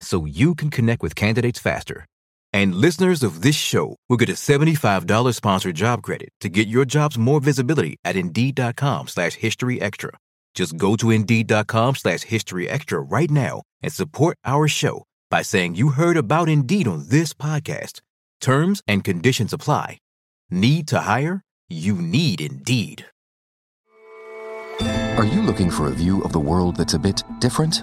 so you can connect with candidates faster. And listeners of this show will get a $75 sponsored job credit to get your jobs more visibility at Indeed.com slash History Extra. Just go to Indeed.com slash History Extra right now and support our show by saying you heard about Indeed on this podcast. Terms and conditions apply. Need to hire? You need Indeed. Are you looking for a view of the world that's a bit different?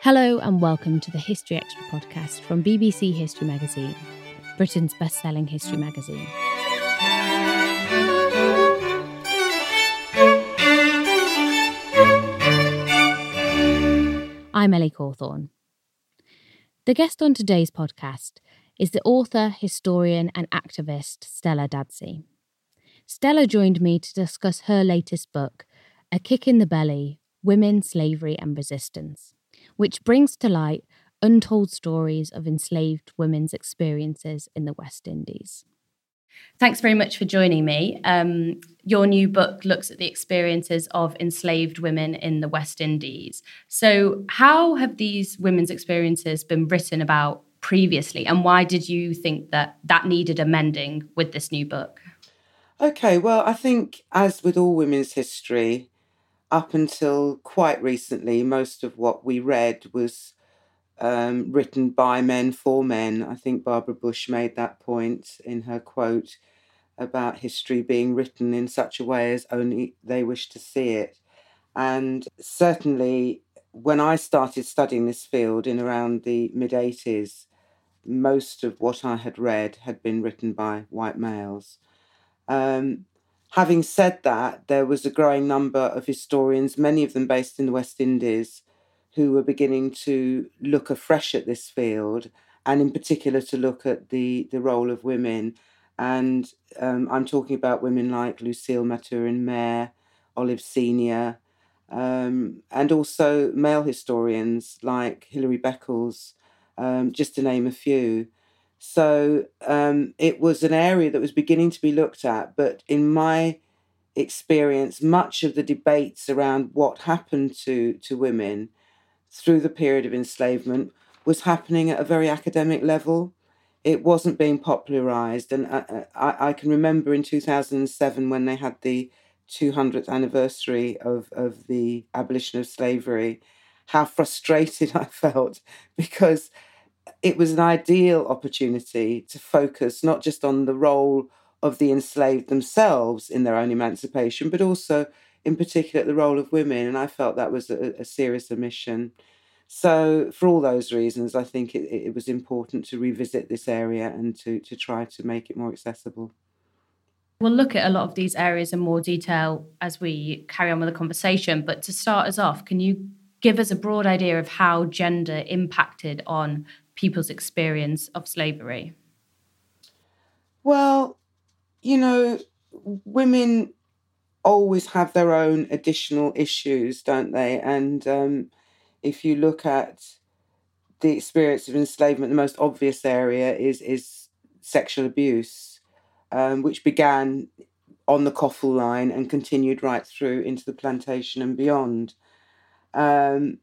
Hello, and welcome to the History Extra podcast from BBC History Magazine, Britain's best selling history magazine. I'm Ellie Cawthorne. The guest on today's podcast is the author, historian, and activist Stella Dadzie. Stella joined me to discuss her latest book, A Kick in the Belly Women, Slavery, and Resistance, which brings to light untold stories of enslaved women's experiences in the West Indies. Thanks very much for joining me. Um, your new book looks at the experiences of enslaved women in the West Indies. So, how have these women's experiences been written about previously, and why did you think that that needed amending with this new book? Okay, well, I think as with all women's history, up until quite recently, most of what we read was um, written by men for men. I think Barbara Bush made that point in her quote about history being written in such a way as only they wish to see it. And certainly, when I started studying this field in around the mid 80s, most of what I had read had been written by white males. Um, having said that, there was a growing number of historians, many of them based in the West Indies, who were beginning to look afresh at this field, and in particular to look at the, the role of women. And um, I'm talking about women like Lucille Mathurin-Mair, Olive Senior, um, and also male historians like Hilary Beckles, um, just to name a few. So um, it was an area that was beginning to be looked at, but in my experience, much of the debates around what happened to, to women through the period of enslavement was happening at a very academic level. It wasn't being popularized. And I, I, I can remember in 2007 when they had the 200th anniversary of, of the abolition of slavery, how frustrated I felt because it was an ideal opportunity to focus not just on the role of the enslaved themselves in their own emancipation, but also in particular the role of women. And I felt that was a, a serious omission. So, for all those reasons, I think it, it was important to revisit this area and to, to try to make it more accessible. We'll look at a lot of these areas in more detail as we carry on with the conversation. But to start us off, can you give us a broad idea of how gender impacted on people's experience of slavery? Well, you know, women always have their own additional issues, don't they? And um, if you look at the experience of enslavement, the most obvious area is is sexual abuse, um, which began on the coffle line and continued right through into the plantation and beyond. Um,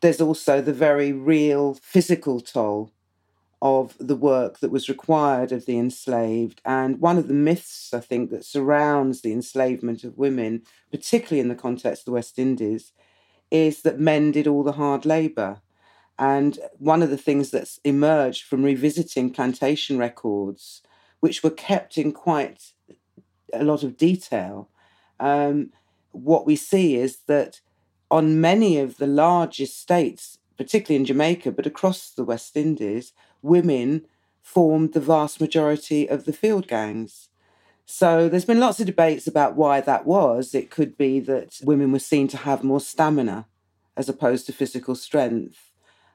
there's also the very real physical toll of the work that was required of the enslaved. And one of the myths, I think, that surrounds the enslavement of women, particularly in the context of the West Indies, is that men did all the hard labor. And one of the things that's emerged from revisiting plantation records, which were kept in quite a lot of detail, um, what we see is that on many of the large estates, particularly in Jamaica, but across the West Indies, women formed the vast majority of the field gangs. So there's been lots of debates about why that was. It could be that women were seen to have more stamina as opposed to physical strength.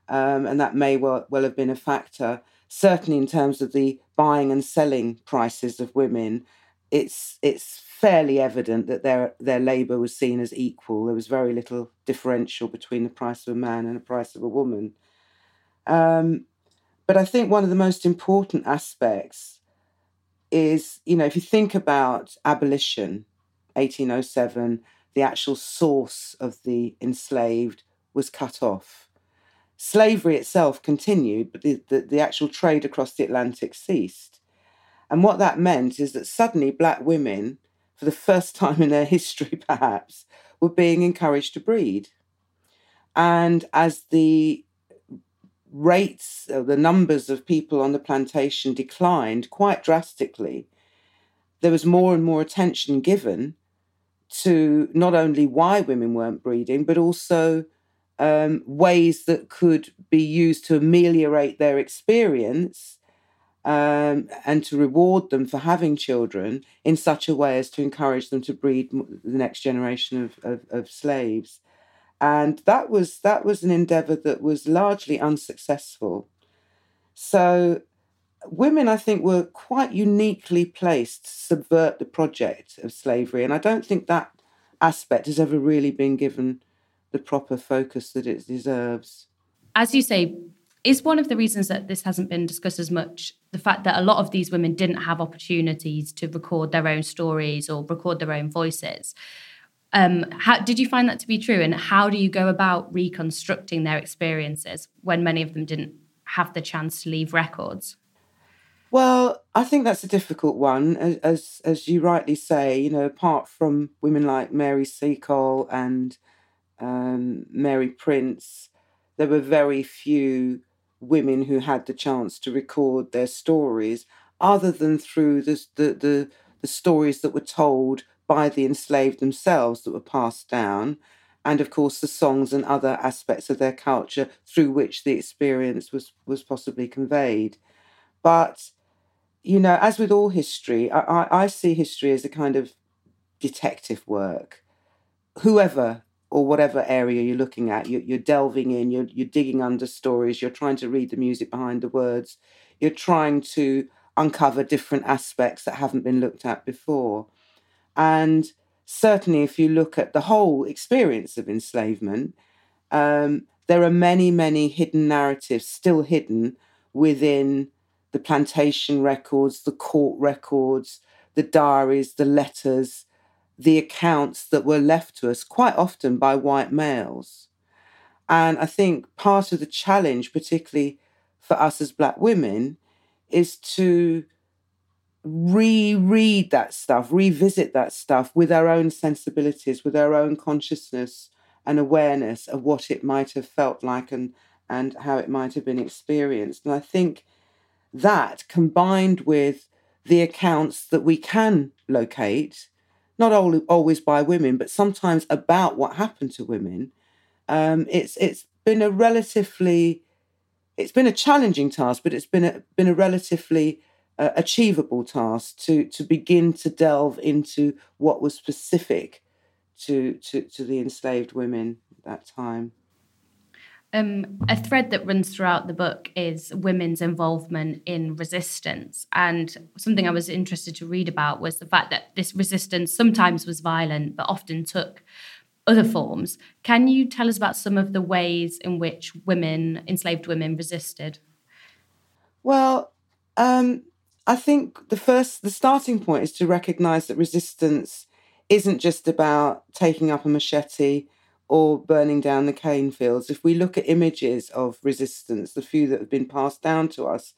Um, and that may well, well have been a factor. Certainly, in terms of the buying and selling prices of women, it's it's fairly evident that their their labour was seen as equal. There was very little differential between the price of a man and the price of a woman. Um, but I think one of the most important aspects is, you know, if you think about abolition, 1807, the actual source of the enslaved was cut off. Slavery itself continued, but the, the, the actual trade across the Atlantic ceased. And what that meant is that suddenly black women, for the first time in their history perhaps, were being encouraged to breed. And as the rates, uh, the numbers of people on the plantation declined quite drastically, there was more and more attention given to not only why women weren't breeding, but also um, ways that could be used to ameliorate their experience um, and to reward them for having children in such a way as to encourage them to breed the next generation of, of, of slaves. And that was that was an endeavor that was largely unsuccessful. So women i think were quite uniquely placed to subvert the project of slavery and i don't think that aspect has ever really been given the proper focus that it deserves. As you say is one of the reasons that this hasn't been discussed as much the fact that a lot of these women didn't have opportunities to record their own stories or record their own voices um, how, did you find that to be true? And how do you go about reconstructing their experiences when many of them didn't have the chance to leave records? Well, I think that's a difficult one, as as you rightly say. You know, apart from women like Mary Seacole and um, Mary Prince, there were very few women who had the chance to record their stories, other than through the the the, the stories that were told by the enslaved themselves that were passed down, and of course the songs and other aspects of their culture through which the experience was, was possibly conveyed. But, you know, as with all history, I, I, I see history as a kind of detective work. Whoever or whatever area you're looking at, you're, you're delving in, you're, you're digging under stories, you're trying to read the music behind the words, you're trying to uncover different aspects that haven't been looked at before. And certainly, if you look at the whole experience of enslavement, um, there are many, many hidden narratives still hidden within the plantation records, the court records, the diaries, the letters, the accounts that were left to us quite often by white males. And I think part of the challenge, particularly for us as Black women, is to reread that stuff, revisit that stuff with our own sensibilities, with our own consciousness and awareness of what it might have felt like and and how it might have been experienced. And I think that combined with the accounts that we can locate, not only always by women, but sometimes about what happened to women, um, it's it's been a relatively it's been a challenging task, but it's been a, been a relatively uh, achievable task to to begin to delve into what was specific to to, to the enslaved women at that time. Um, a thread that runs throughout the book is women's involvement in resistance. And something I was interested to read about was the fact that this resistance sometimes was violent, but often took other forms. Can you tell us about some of the ways in which women, enslaved women, resisted? Well, um, I think the first, the starting point is to recognize that resistance isn't just about taking up a machete or burning down the cane fields. If we look at images of resistance, the few that have been passed down to us,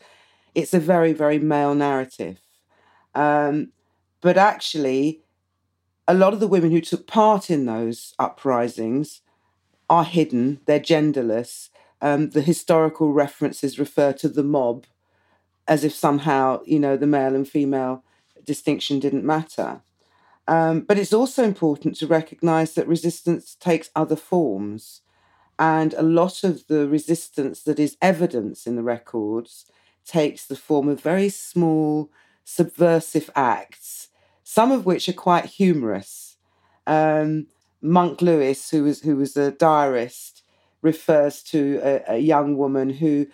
it's a very, very male narrative. Um, but actually, a lot of the women who took part in those uprisings are hidden, they're genderless. Um, the historical references refer to the mob as if somehow, you know, the male and female distinction didn't matter. Um, but it's also important to recognize that resistance takes other forms. And a lot of the resistance that is evidence in the records takes the form of very small, subversive acts, some of which are quite humorous. Um, Monk Lewis, who was, who was a diarist, refers to a, a young woman who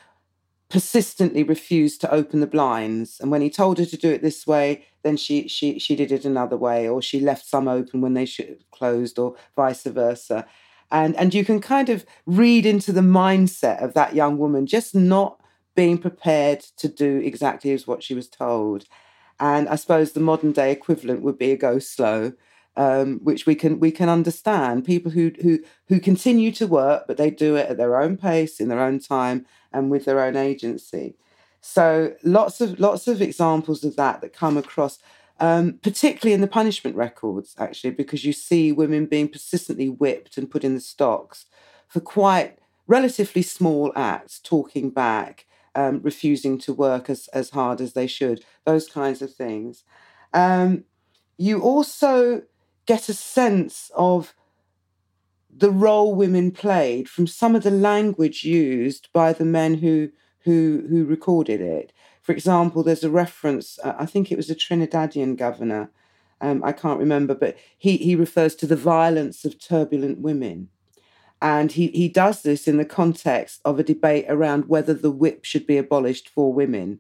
persistently refused to open the blinds. And when he told her to do it this way, then she she she did it another way, or she left some open when they should have closed, or vice versa. And and you can kind of read into the mindset of that young woman just not being prepared to do exactly as what she was told. And I suppose the modern day equivalent would be a go slow. Um, which we can we can understand people who who who continue to work but they do it at their own pace in their own time and with their own agency. So lots of lots of examples of that that come across, um, particularly in the punishment records, actually, because you see women being persistently whipped and put in the stocks for quite relatively small acts, talking back, um, refusing to work as as hard as they should, those kinds of things. Um, you also get a sense of the role women played from some of the language used by the men who who who recorded it. For example, there's a reference. Uh, I think it was a Trinidadian governor. Um, I can't remember, but he he refers to the violence of turbulent women, and he he does this in the context of a debate around whether the whip should be abolished for women.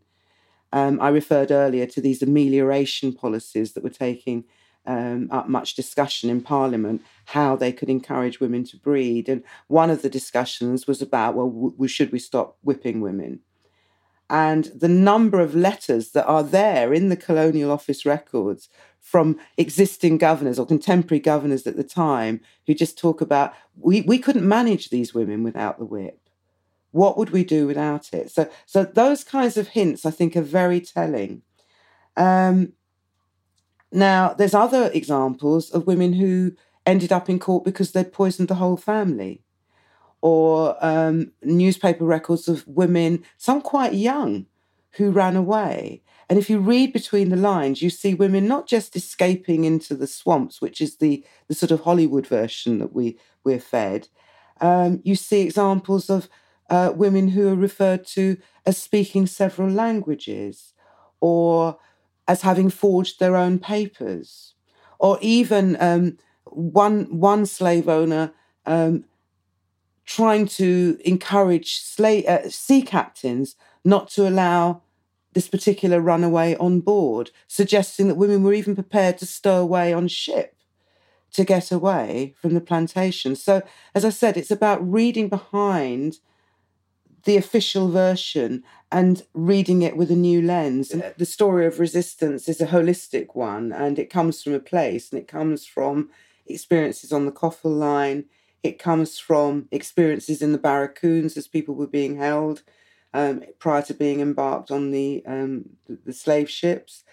Um, I referred earlier to these amelioration policies that were taking um, up much discussion in Parliament how they could encourage women to breed. And one of the discussions was about, well, w- should we stop whipping women? And the number of letters that are there in the Colonial Office records from existing governors or contemporary governors at the time who just talk about we, we couldn't manage these women without the whip. What would we do without it? So, so those kinds of hints, I think, are very telling. Um, now, there's other examples of women who ended up in court because they'd poisoned the whole family, or um, newspaper records of women, some quite young, who ran away. And if you read between the lines, you see women not just escaping into the swamps, which is the, the sort of Hollywood version that we, we're fed. Um, you see examples of uh, women who are referred to as speaking several languages or as having forged their own papers, or even um, one one slave owner um, trying to encourage slave, uh, sea captains not to allow this particular runaway on board, suggesting that women were even prepared to stow away on ship to get away from the plantation. So, as I said, it's about reading behind the official version and reading it with a new lens. And the story of resistance is a holistic one and it comes from a place and it comes from experiences on the Coffle line. It comes from experiences in the barracoons as people were being held um, prior to being embarked on the, um, the, the slave ships.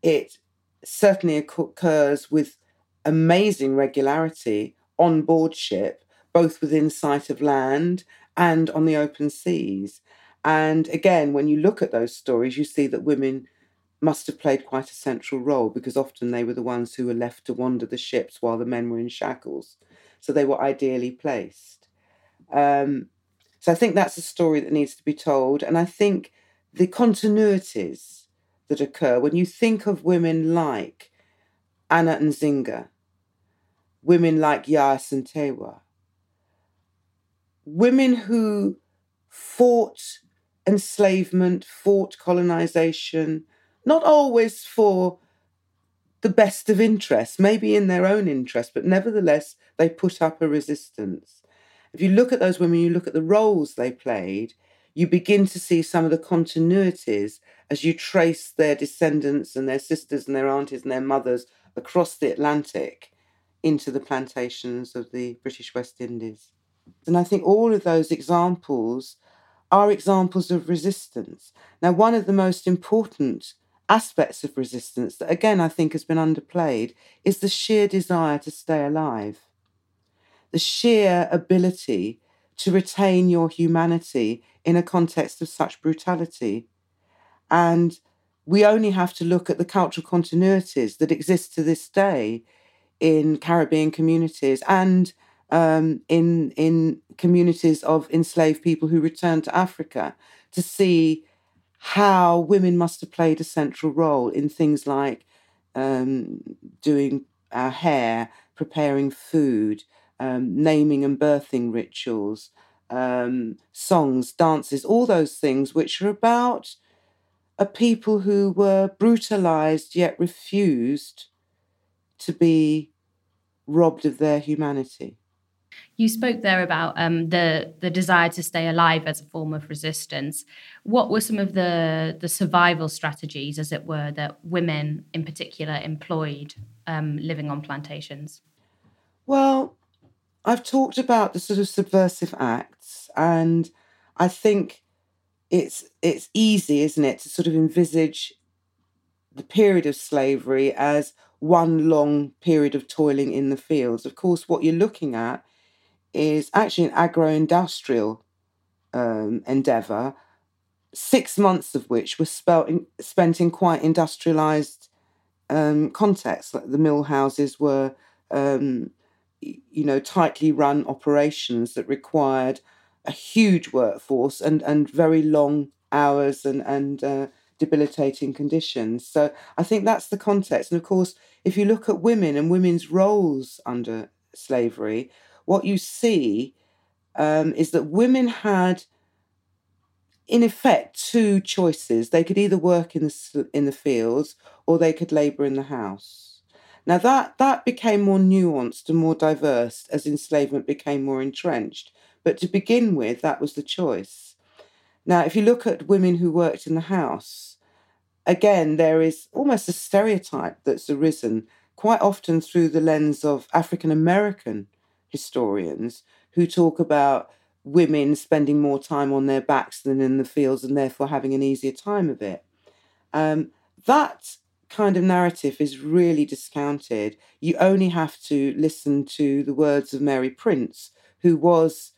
It certainly occurs with amazing regularity on board ship, both within sight of land and on the open seas. And again, when you look at those stories, you see that women must have played quite a central role because often they were the ones who were left to wander the ships while the men were in shackles. So they were ideally placed. Um, so I think that's a story that needs to be told. And I think the continuities that occur when you think of women like Anna Nzinga, women like Yaa Asantewaa, women who fought enslavement, fought colonization, not always for the best of interest, maybe in their own interest, but nevertheless, they put up a resistance. If you look at those women, you look at the roles they played, you begin to see some of the continuities as you trace their descendants and their sisters and their aunties and their mothers across the Atlantic into the plantations of the British West Indies. And I think all of those examples are examples of resistance. Now, one of the most important aspects of resistance that, again, I think has been underplayed is the sheer desire to stay alive, the sheer ability to retain your humanity in a context of such brutality. And we only have to look at the cultural continuities that exist to this day in Caribbean communities and um, in in communities of enslaved people who returned to Africa to see how women must have played a central role in things like um, doing our hair, preparing food, um, naming and birthing rituals, um, songs, dances, all those things which are about a people who were brutalized yet refused to be robbed of their humanity. You spoke there about um, the the desire to stay alive as a form of resistance. What were some of the the survival strategies, as it were, that women in particular employed um, living on plantations? Well, I've talked about the sort of subversive acts, and I think it's it's easy, isn't it, to sort of envisage the period of slavery as one long period of toiling in the fields. Of course, what you're looking at is actually an agro industrial um, endeavor, six months of which were in, spent in quite industrialized um, contexts. Like the mill houses were, um, you know, tightly run operations that required a huge workforce and, and very long hours and, and uh, debilitating conditions. So I think that's the context. And of course, if you look at women and women's roles under slavery, what you see um, is that women had, in effect, two choices. They could either work in the in the fields or they could labour in the house. Now that that became more nuanced and more diverse as enslavement became more entrenched. But to begin with, that was the choice. Now, if you look at women who worked in the house, again, there is almost a stereotype that's arisen quite often through the lens of African American historians who talk about women spending more time on their backs than in the fields and therefore having an easier time of it. Um, that kind of narrative is really discounted. You only have to listen to the words of Mary Prince, who was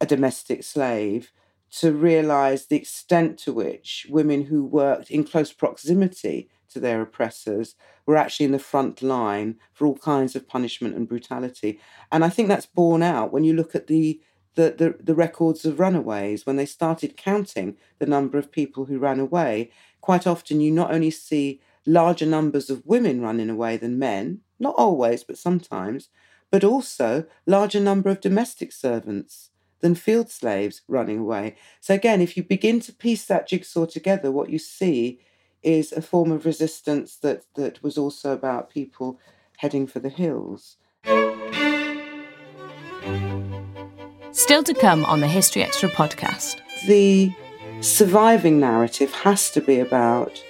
a domestic slave, to realize the extent to which women who worked in close proximity to their oppressors were actually in the front line for all kinds of punishment and brutality. And I think that's borne out when you look at the the, the, the records of runaways, when they started counting the number of people who ran away, quite often you not only see larger numbers of women running away than men, not always, but sometimes, but also larger number of domestic servants than field slaves running away. So again, if you begin to piece that jigsaw together, what you see is a form of resistance that, that was also about people heading for the hills. Still to come on the History Extra podcast. The surviving narrative has to be about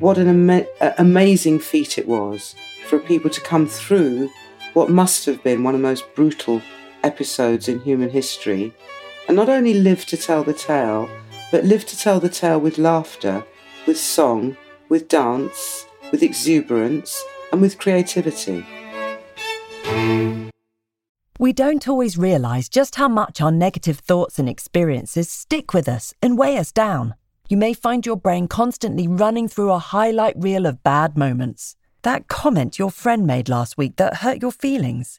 what an ama- amazing feat it was for people to come through what must have been one of the most brutal episodes in human history and not only live to tell the tale, but live to tell the tale with laughter with song, with dance, with exuberance, and with creativity. We don't always realise just how much our negative thoughts and experiences stick with us and weigh us down. You may find your brain constantly running through a highlight reel of bad moments. That comment your friend made last week that hurt your feelings,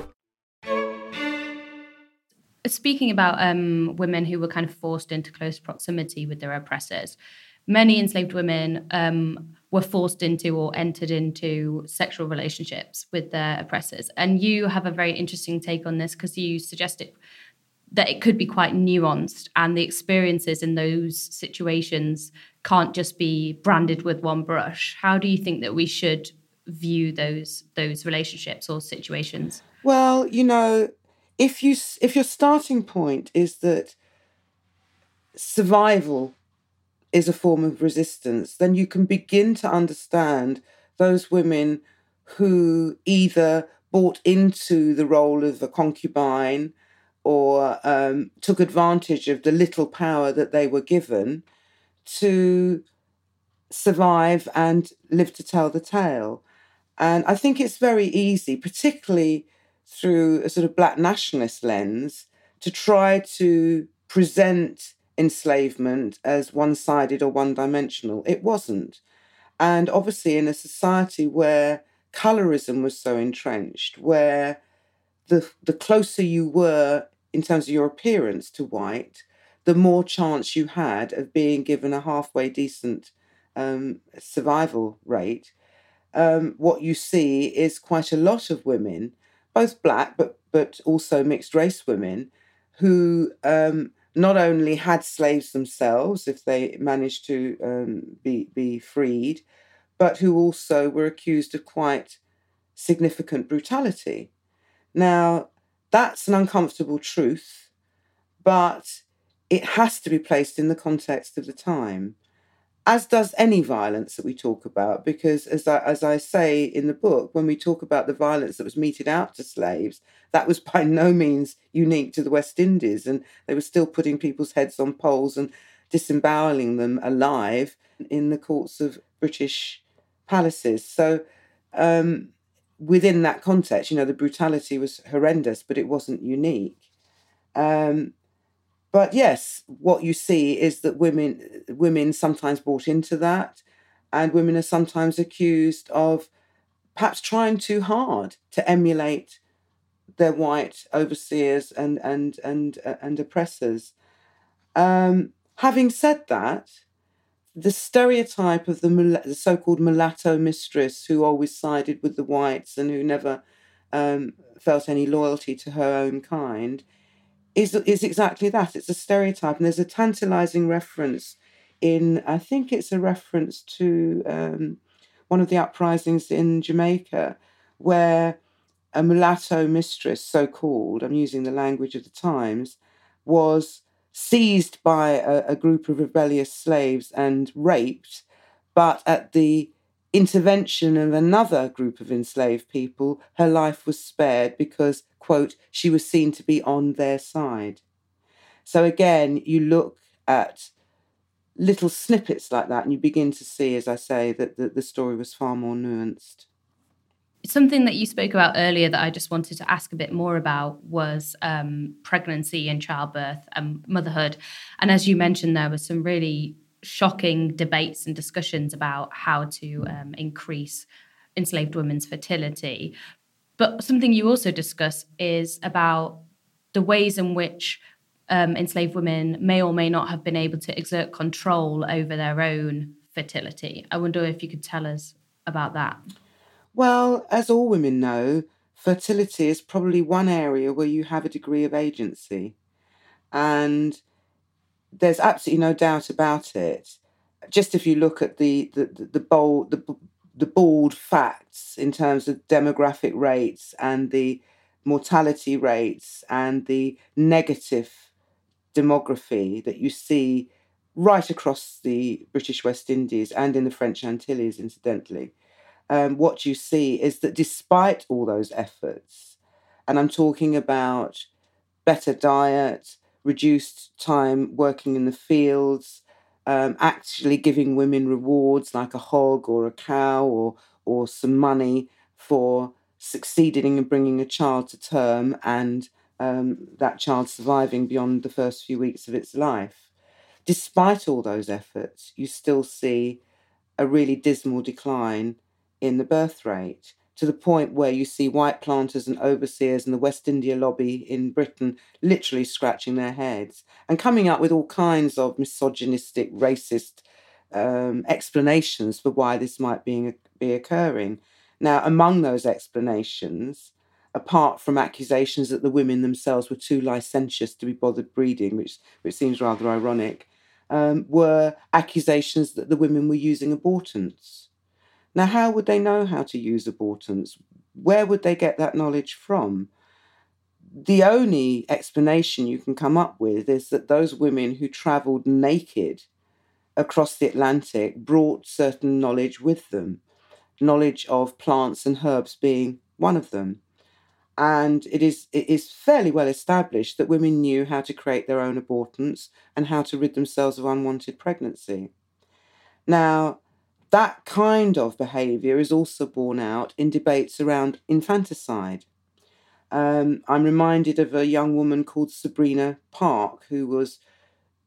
Speaking about um, women who were kind of forced into close proximity with their oppressors, many enslaved women um, were forced into or entered into sexual relationships with their oppressors. And you have a very interesting take on this because you suggested that it could be quite nuanced and the experiences in those situations can't just be branded with one brush. How do you think that we should view those those relationships or situations? Well, you know, if you if your starting point is that survival is a form of resistance, then you can begin to understand those women who either bought into the role of a concubine or um, took advantage of the little power that they were given to survive and live to tell the tale. And I think it's very easy, particularly through a sort of black nationalist lens, to try to present enslavement as one sided or one dimensional. It wasn't. And obviously, in a society where colorism was so entrenched, where the, the closer you were in terms of your appearance to white, the more chance you had of being given a halfway decent um, survival rate. Um, what you see is quite a lot of women, both black but but also mixed race women, who um, not only had slaves themselves if they managed to um, be be freed, but who also were accused of quite significant brutality. Now, that's an uncomfortable truth, but it has to be placed in the context of the time, as does any violence that we talk about, because as I, as I say in the book, when we talk about the violence that was meted out to slaves, that was by no means unique to the West Indies, and they were still putting people's heads on poles and disemboweling them alive in the courts of British palaces. So, um, within that context, you know, the brutality was horrendous, but it wasn't unique. Um, but yes, what you see is that women women sometimes bought into that, and women are sometimes accused of perhaps trying too hard to emulate their white overseers and and and uh, and oppressors. Um, having said that, the stereotype of the, the so-called mulatto mistress who always sided with the whites and who never um, felt any loyalty to her own kind is is exactly that. It's a stereotype, and there's a tantalizing reference in. I think it's a reference to um, one of the uprisings in Jamaica, where a mulatto mistress, so called, I'm using the language of the times, was seized by a, a group of rebellious slaves and raped, but at the intervention of another group of enslaved people, her life was spared because, quote, she was seen to be on their side. So again, you look at little snippets like that and you begin to see, as I say, that the, story was far more nuanced. Something that you spoke about earlier that I just wanted to ask a bit more about was um, pregnancy and childbirth and motherhood. And as you mentioned, there were some really shocking debates and discussions about how to um, increase enslaved women's fertility. But something you also discuss is about the ways in which um, enslaved women may or may not have been able to exert control over their own fertility. I wonder if you could tell us about that. Well, as all women know, fertility is probably one area where you have a degree of agency. And there's absolutely no doubt about it. Just if you look at the the, the, the bold the, the bald facts in terms of demographic rates and the mortality rates and the negative demography that you see right across the British West Indies and in the French Antilles, incidentally, um, what you see is that despite all those efforts, and I'm talking about better diet, reduced time working in the fields, um, actually giving women rewards like a hog or a cow or or some money for succeeding in bringing a child to term and um, that child surviving beyond the first few weeks of its life. Despite all those efforts, you still see a really dismal decline in the birth rate to the point where you see white planters and overseers and the West India lobby in Britain literally scratching their heads and coming up with all kinds of misogynistic, racist um, explanations for why this might be, be occurring. Now, among those explanations, apart from accusations that the women themselves were too licentious to be bothered breeding, which which seems rather ironic, um, were accusations that the women were using abortants. Now, how would they know how to use abortants? Where would they get that knowledge from? The only explanation you can come up with is that those women who travelled naked across the Atlantic brought certain knowledge with them, knowledge of plants and herbs being one of them. And it is it is fairly well established that women knew how to create their own abortants and how to rid themselves of unwanted pregnancy. Now, that kind of behaviour is also borne out in debates around infanticide. Um, I'm reminded of a young woman called Sabrina Park who was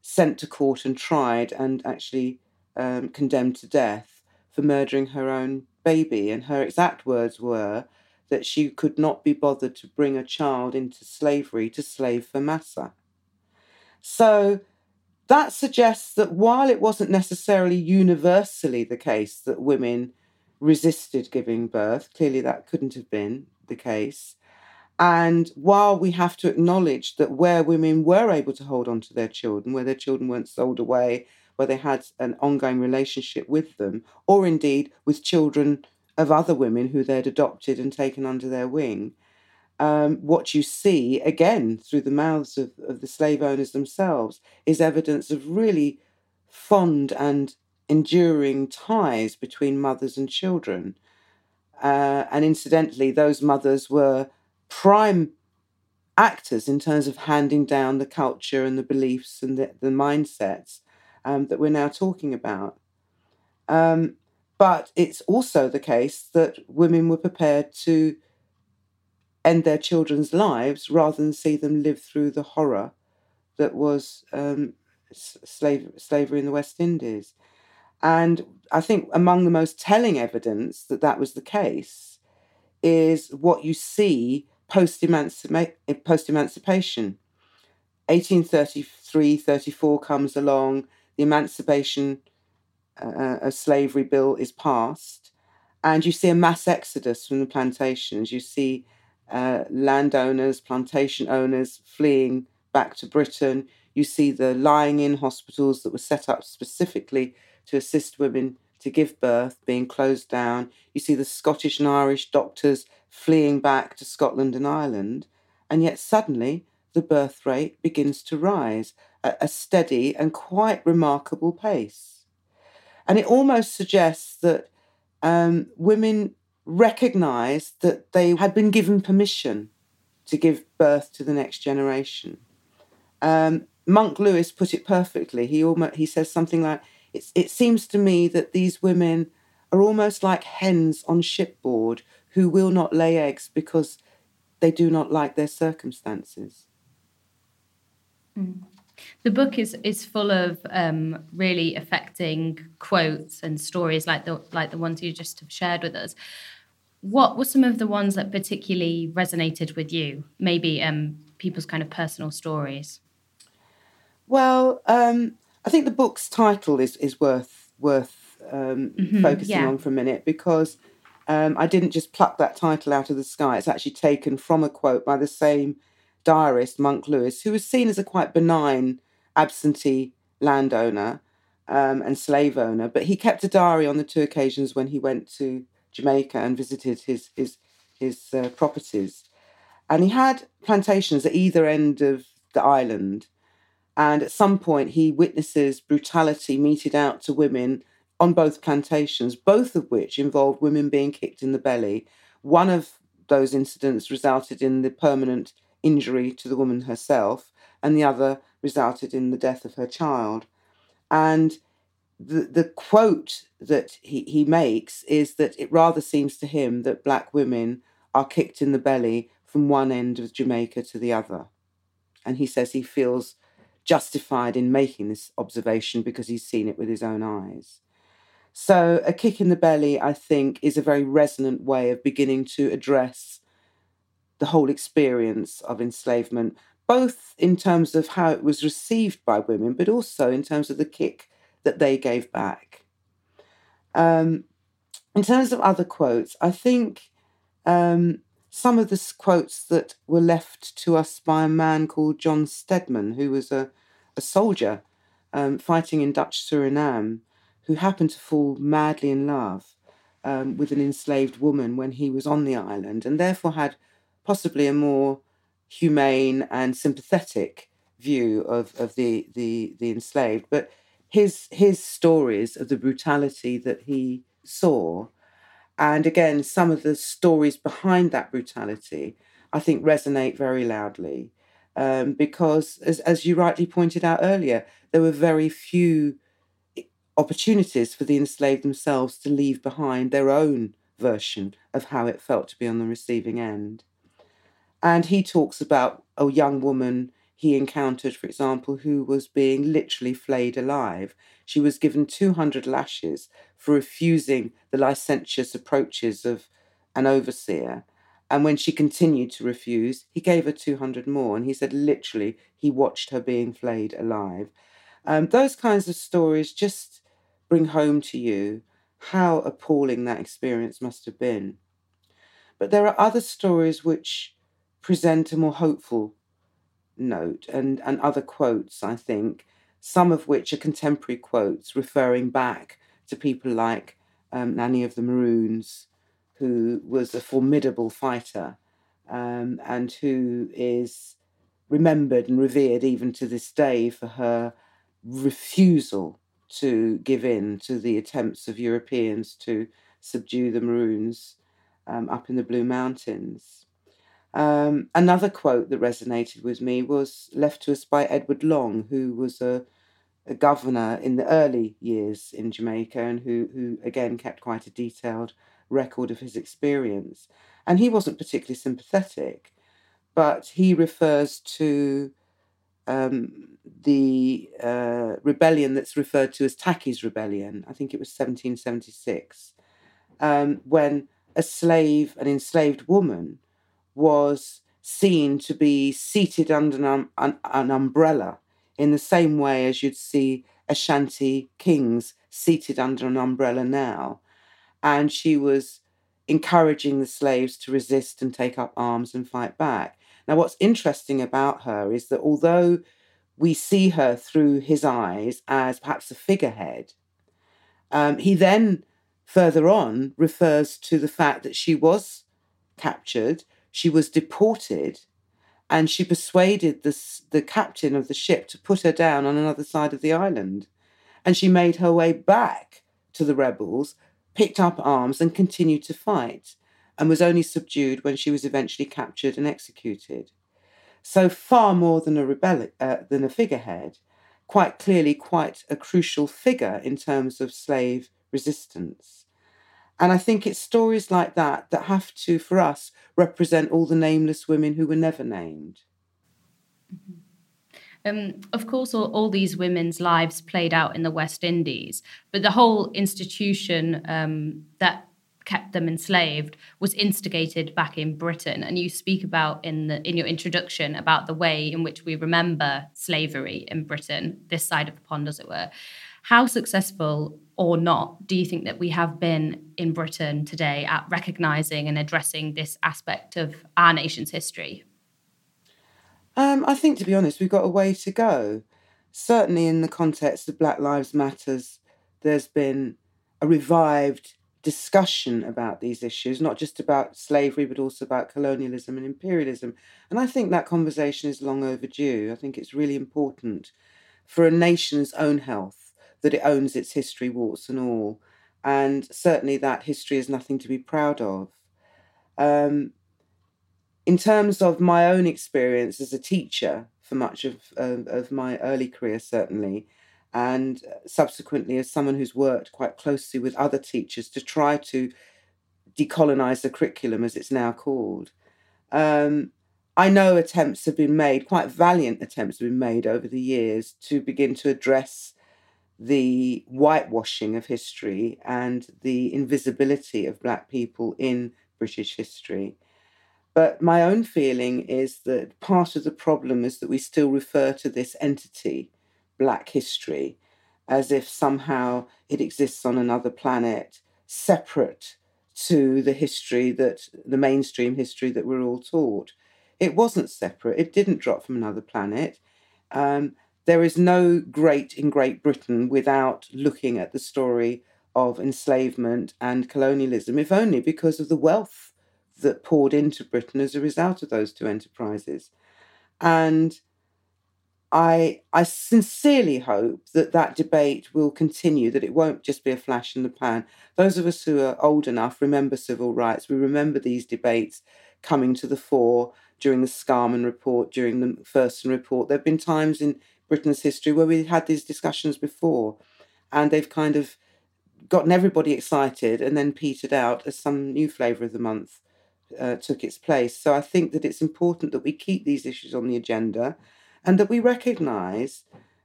sent to court and tried and actually um, condemned to death for murdering her own baby. And her exact words were that she could not be bothered to bring a child into slavery to slave for massa. So that suggests that while it wasn't necessarily universally the case that women resisted giving birth, clearly that couldn't have been the case. And while we have to acknowledge that where women were able to hold on to their children, where their children weren't sold away, where they had an ongoing relationship with them, or indeed with children of other women who they'd adopted and taken under their wing, um, what you see, again, through the mouths of, of the slave owners themselves, is evidence of really fond and enduring ties between mothers and children. Uh, and incidentally, those mothers were prime actors in terms of handing down the culture and the beliefs and the, the mindsets um, that we're now talking about. Um, but it's also the case that women were prepared to end their children's lives rather than see them live through the horror that was um, slave, slavery in the West Indies. And I think among the most telling evidence that that was the case is what you see post emancipation. 1833 34 comes along, the Emancipation uh, a slavery bill is passed, and you see a mass exodus from the plantations. You see uh, landowners, plantation owners fleeing back to Britain. You see the lying in hospitals that were set up specifically to assist women to give birth being closed down. You see the Scottish and Irish doctors fleeing back to Scotland and Ireland. And yet suddenly the birth rate begins to rise at a steady and quite remarkable pace. And it almost suggests that um, women recognized that they had been given permission to give birth to the next generation. Um, Monk Lewis put it perfectly. He almost he says something like, "It seems to me that these women are almost like hens on shipboard who will not lay eggs because they do not like their circumstances." Mm. The book is is full of um, really affecting quotes and stories like the like the ones you just have shared with us. What were some of the ones that particularly resonated with you? Maybe um, people's kind of personal stories. Well, um, I think the book's title is is worth worth um, mm-hmm, focusing yeah. on for a minute because um, I didn't just pluck that title out of the sky. It's actually taken from a quote by the same diarist, Monk Lewis, who was seen as a quite benign absentee landowner um, and slave owner, but he kept a diary on the two occasions when he went to Jamaica and visited his his his uh, properties, and he had plantations at either end of the island, and at some point he witnesses brutality meted out to women on both plantations, both of which involved women being kicked in the belly. One of those incidents resulted in the permanent injury to the woman herself, and the other resulted in the death of her child. And the, the quote that he, he makes is that it rather seems to him that black women are kicked in the belly from one end of Jamaica to the other. And he says he feels justified in making this observation because he's seen it with his own eyes. So, a kick in the belly, I think, is a very resonant way of beginning to address the whole experience of enslavement, both in terms of how it was received by women, but also in terms of the kick that they gave back. Um, in terms of other quotes, I think um, some of the quotes that were left to us by a man called John Stedman, who was a, a soldier um, fighting in Dutch Suriname, who happened to fall madly in love um, with an enslaved woman when he was on the island, and therefore had possibly a more humane and sympathetic view of, of the, the, the enslaved. But his, his stories of the brutality that he saw, and again, some of the stories behind that brutality, I think resonate very loudly. Um, because, as, as you rightly pointed out earlier, there were very few opportunities for the enslaved themselves to leave behind their own version of how it felt to be on the receiving end. And he talks about a young woman he encountered, for example, who was being literally flayed alive. She was given 200 lashes for refusing the licentious approaches of an overseer. And when she continued to refuse, he gave her 200 more. And he said, literally, he watched her being flayed alive. Um, those kinds of stories just bring home to you how appalling that experience must have been. But there are other stories which present a more hopeful note and, and other quotes, I think, some of which are contemporary quotes referring back to people like um, Nanny of the Maroons, who was a formidable fighter um, and who is remembered and revered even to this day for her refusal to give in to the attempts of Europeans to subdue the Maroons um, up in the Blue Mountains. Um, another quote that resonated with me was left to us by Edward Long, who was a, a governor in the early years in Jamaica and who, who again kept quite a detailed record of his experience. And he wasn't particularly sympathetic, but he refers to um, the uh, rebellion that's referred to as Tacky's Rebellion. I think it was 1776, um, when a slave, an enslaved woman, was seen to be seated under an, an, an umbrella in the same way as you'd see Ashanti kings seated under an umbrella now. And she was encouraging the slaves to resist and take up arms and fight back. Now, what's interesting about her is that although we see her through his eyes as perhaps a figurehead, um, he then further on refers to the fact that she was captured she was deported and she persuaded the, the captain of the ship to put her down on another side of the island. And she made her way back to the rebels, picked up arms, and continued to fight, and was only subdued when she was eventually captured and executed. So far more than a rebel uh, than a figurehead, quite clearly quite a crucial figure in terms of slave resistance. And I think it's stories like that that have to, for us, represent all the nameless women who were never named. Mm-hmm. Um, of course, all, all, these women's lives played out in the West Indies, but the whole institution um, that kept them enslaved was instigated back in Britain. And you speak about in the in your introduction about the way in which we remember slavery in Britain, this side of the pond, as it were. How successful or not do you think that we have been in Britain today at recognizing and addressing this aspect of our nation's history? Um, I think, to be honest, we've got a way to go. Certainly, in the context of Black Lives Matters, there's been a revived discussion about these issues, not just about slavery, but also about colonialism and imperialism. And I think that conversation is long overdue. I think it's really important for a nation's own health that it owns its history, warts and all. And certainly that history is nothing to be proud of. Um, in terms of my own experience as a teacher for much of, of my early career, certainly, and subsequently as someone who's worked quite closely with other teachers to try to decolonize the curriculum, as it's now called. Um, I know attempts have been made, quite valiant attempts have been made over the years to begin to address the whitewashing of history and the invisibility of Black people in British history. But my own feeling is that part of the problem is that we still refer to this entity black history as if somehow it exists on another planet, separate to the history that the mainstream history that we're all taught. It wasn't separate, it didn't drop from another planet. Um, there is no great in Great Britain without looking at the story of enslavement and colonialism, if only because of the wealth that poured into Britain as a result of those two enterprises. And I, I sincerely hope that that debate will continue, that it won't just be a flash in the pan. Those of us who are old enough remember civil rights. We remember these debates coming to the fore during the Scarman report, during the Fersten report. There have been times in Britain's history where we had these discussions before, and they've kind of gotten everybody excited and then petered out as some new flavour of the month uh, took its place. So I think that it's important that we keep these issues on the agenda and that we recognize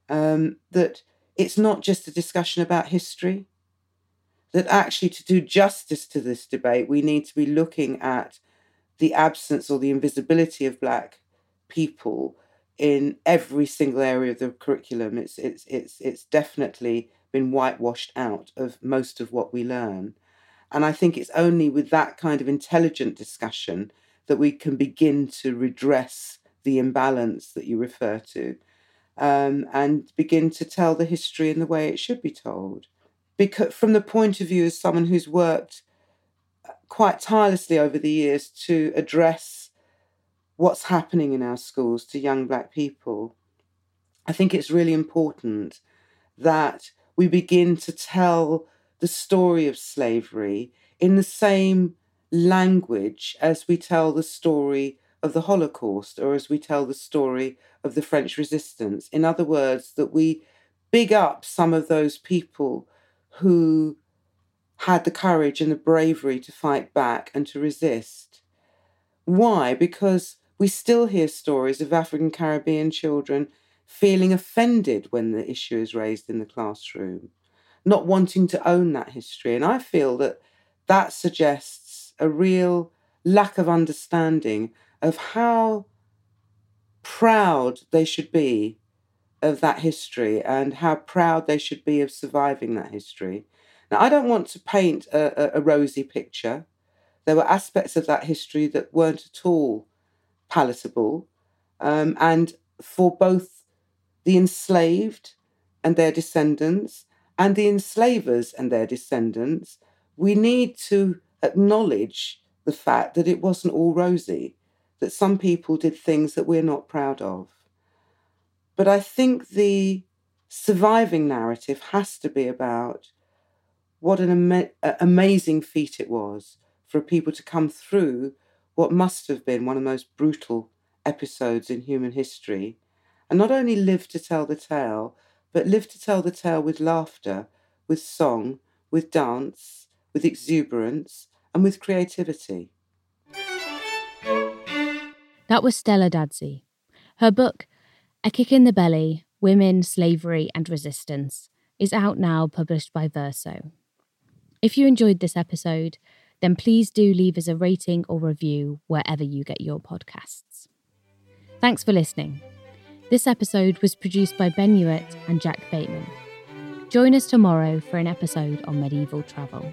um, that it's not just a discussion about history, that actually to do justice to this debate, we need to be looking at the absence or the invisibility of Black people in every single area of the curriculum. It's, it's, it's, it's definitely been whitewashed out of most of what we learn. And I think it's only with that kind of intelligent discussion that we can begin to redress the imbalance that you refer to um, and begin to tell the history in the way it should be told. Because, from the point of view as someone who's worked uh, quite tirelessly over the years to address what's happening in our schools to young black people, I think it's really important that we begin to tell the story of slavery in the same language as we tell the story of the Holocaust or as we tell the story of the French resistance. In other words, that we big up some of those people who had the courage and the bravery to fight back and to resist. Why? Because we still hear stories of African Caribbean children feeling offended when the issue is raised in the classroom, not wanting to own that history. And I feel that that suggests a real lack of understanding of how proud they should be of that history and how proud they should be of surviving that history. Now, I don't want to paint a, a, a rosy picture. There were aspects of that history that weren't at all palatable. Um, and for both the enslaved and their descendants and the enslavers and their descendants, we need to acknowledge the fact that it wasn't all rosy that some people did things that we're not proud of. But I think the surviving narrative has to be about what an ama- amazing feat it was for people to come through what must have been one of the most brutal episodes in human history, and not only live to tell the tale, but live to tell the tale with laughter, with song, with dance, with exuberance, and with creativity. That was Stella Dadzie. Her book, A Kick in the Belly Women, Slavery and Resistance, is out now, published by Verso. If you enjoyed this episode, then please do leave us a rating or review wherever you get your podcasts. Thanks for listening. This episode was produced by Ben Hewitt and Jack Bateman. Join us tomorrow for an episode on medieval travel.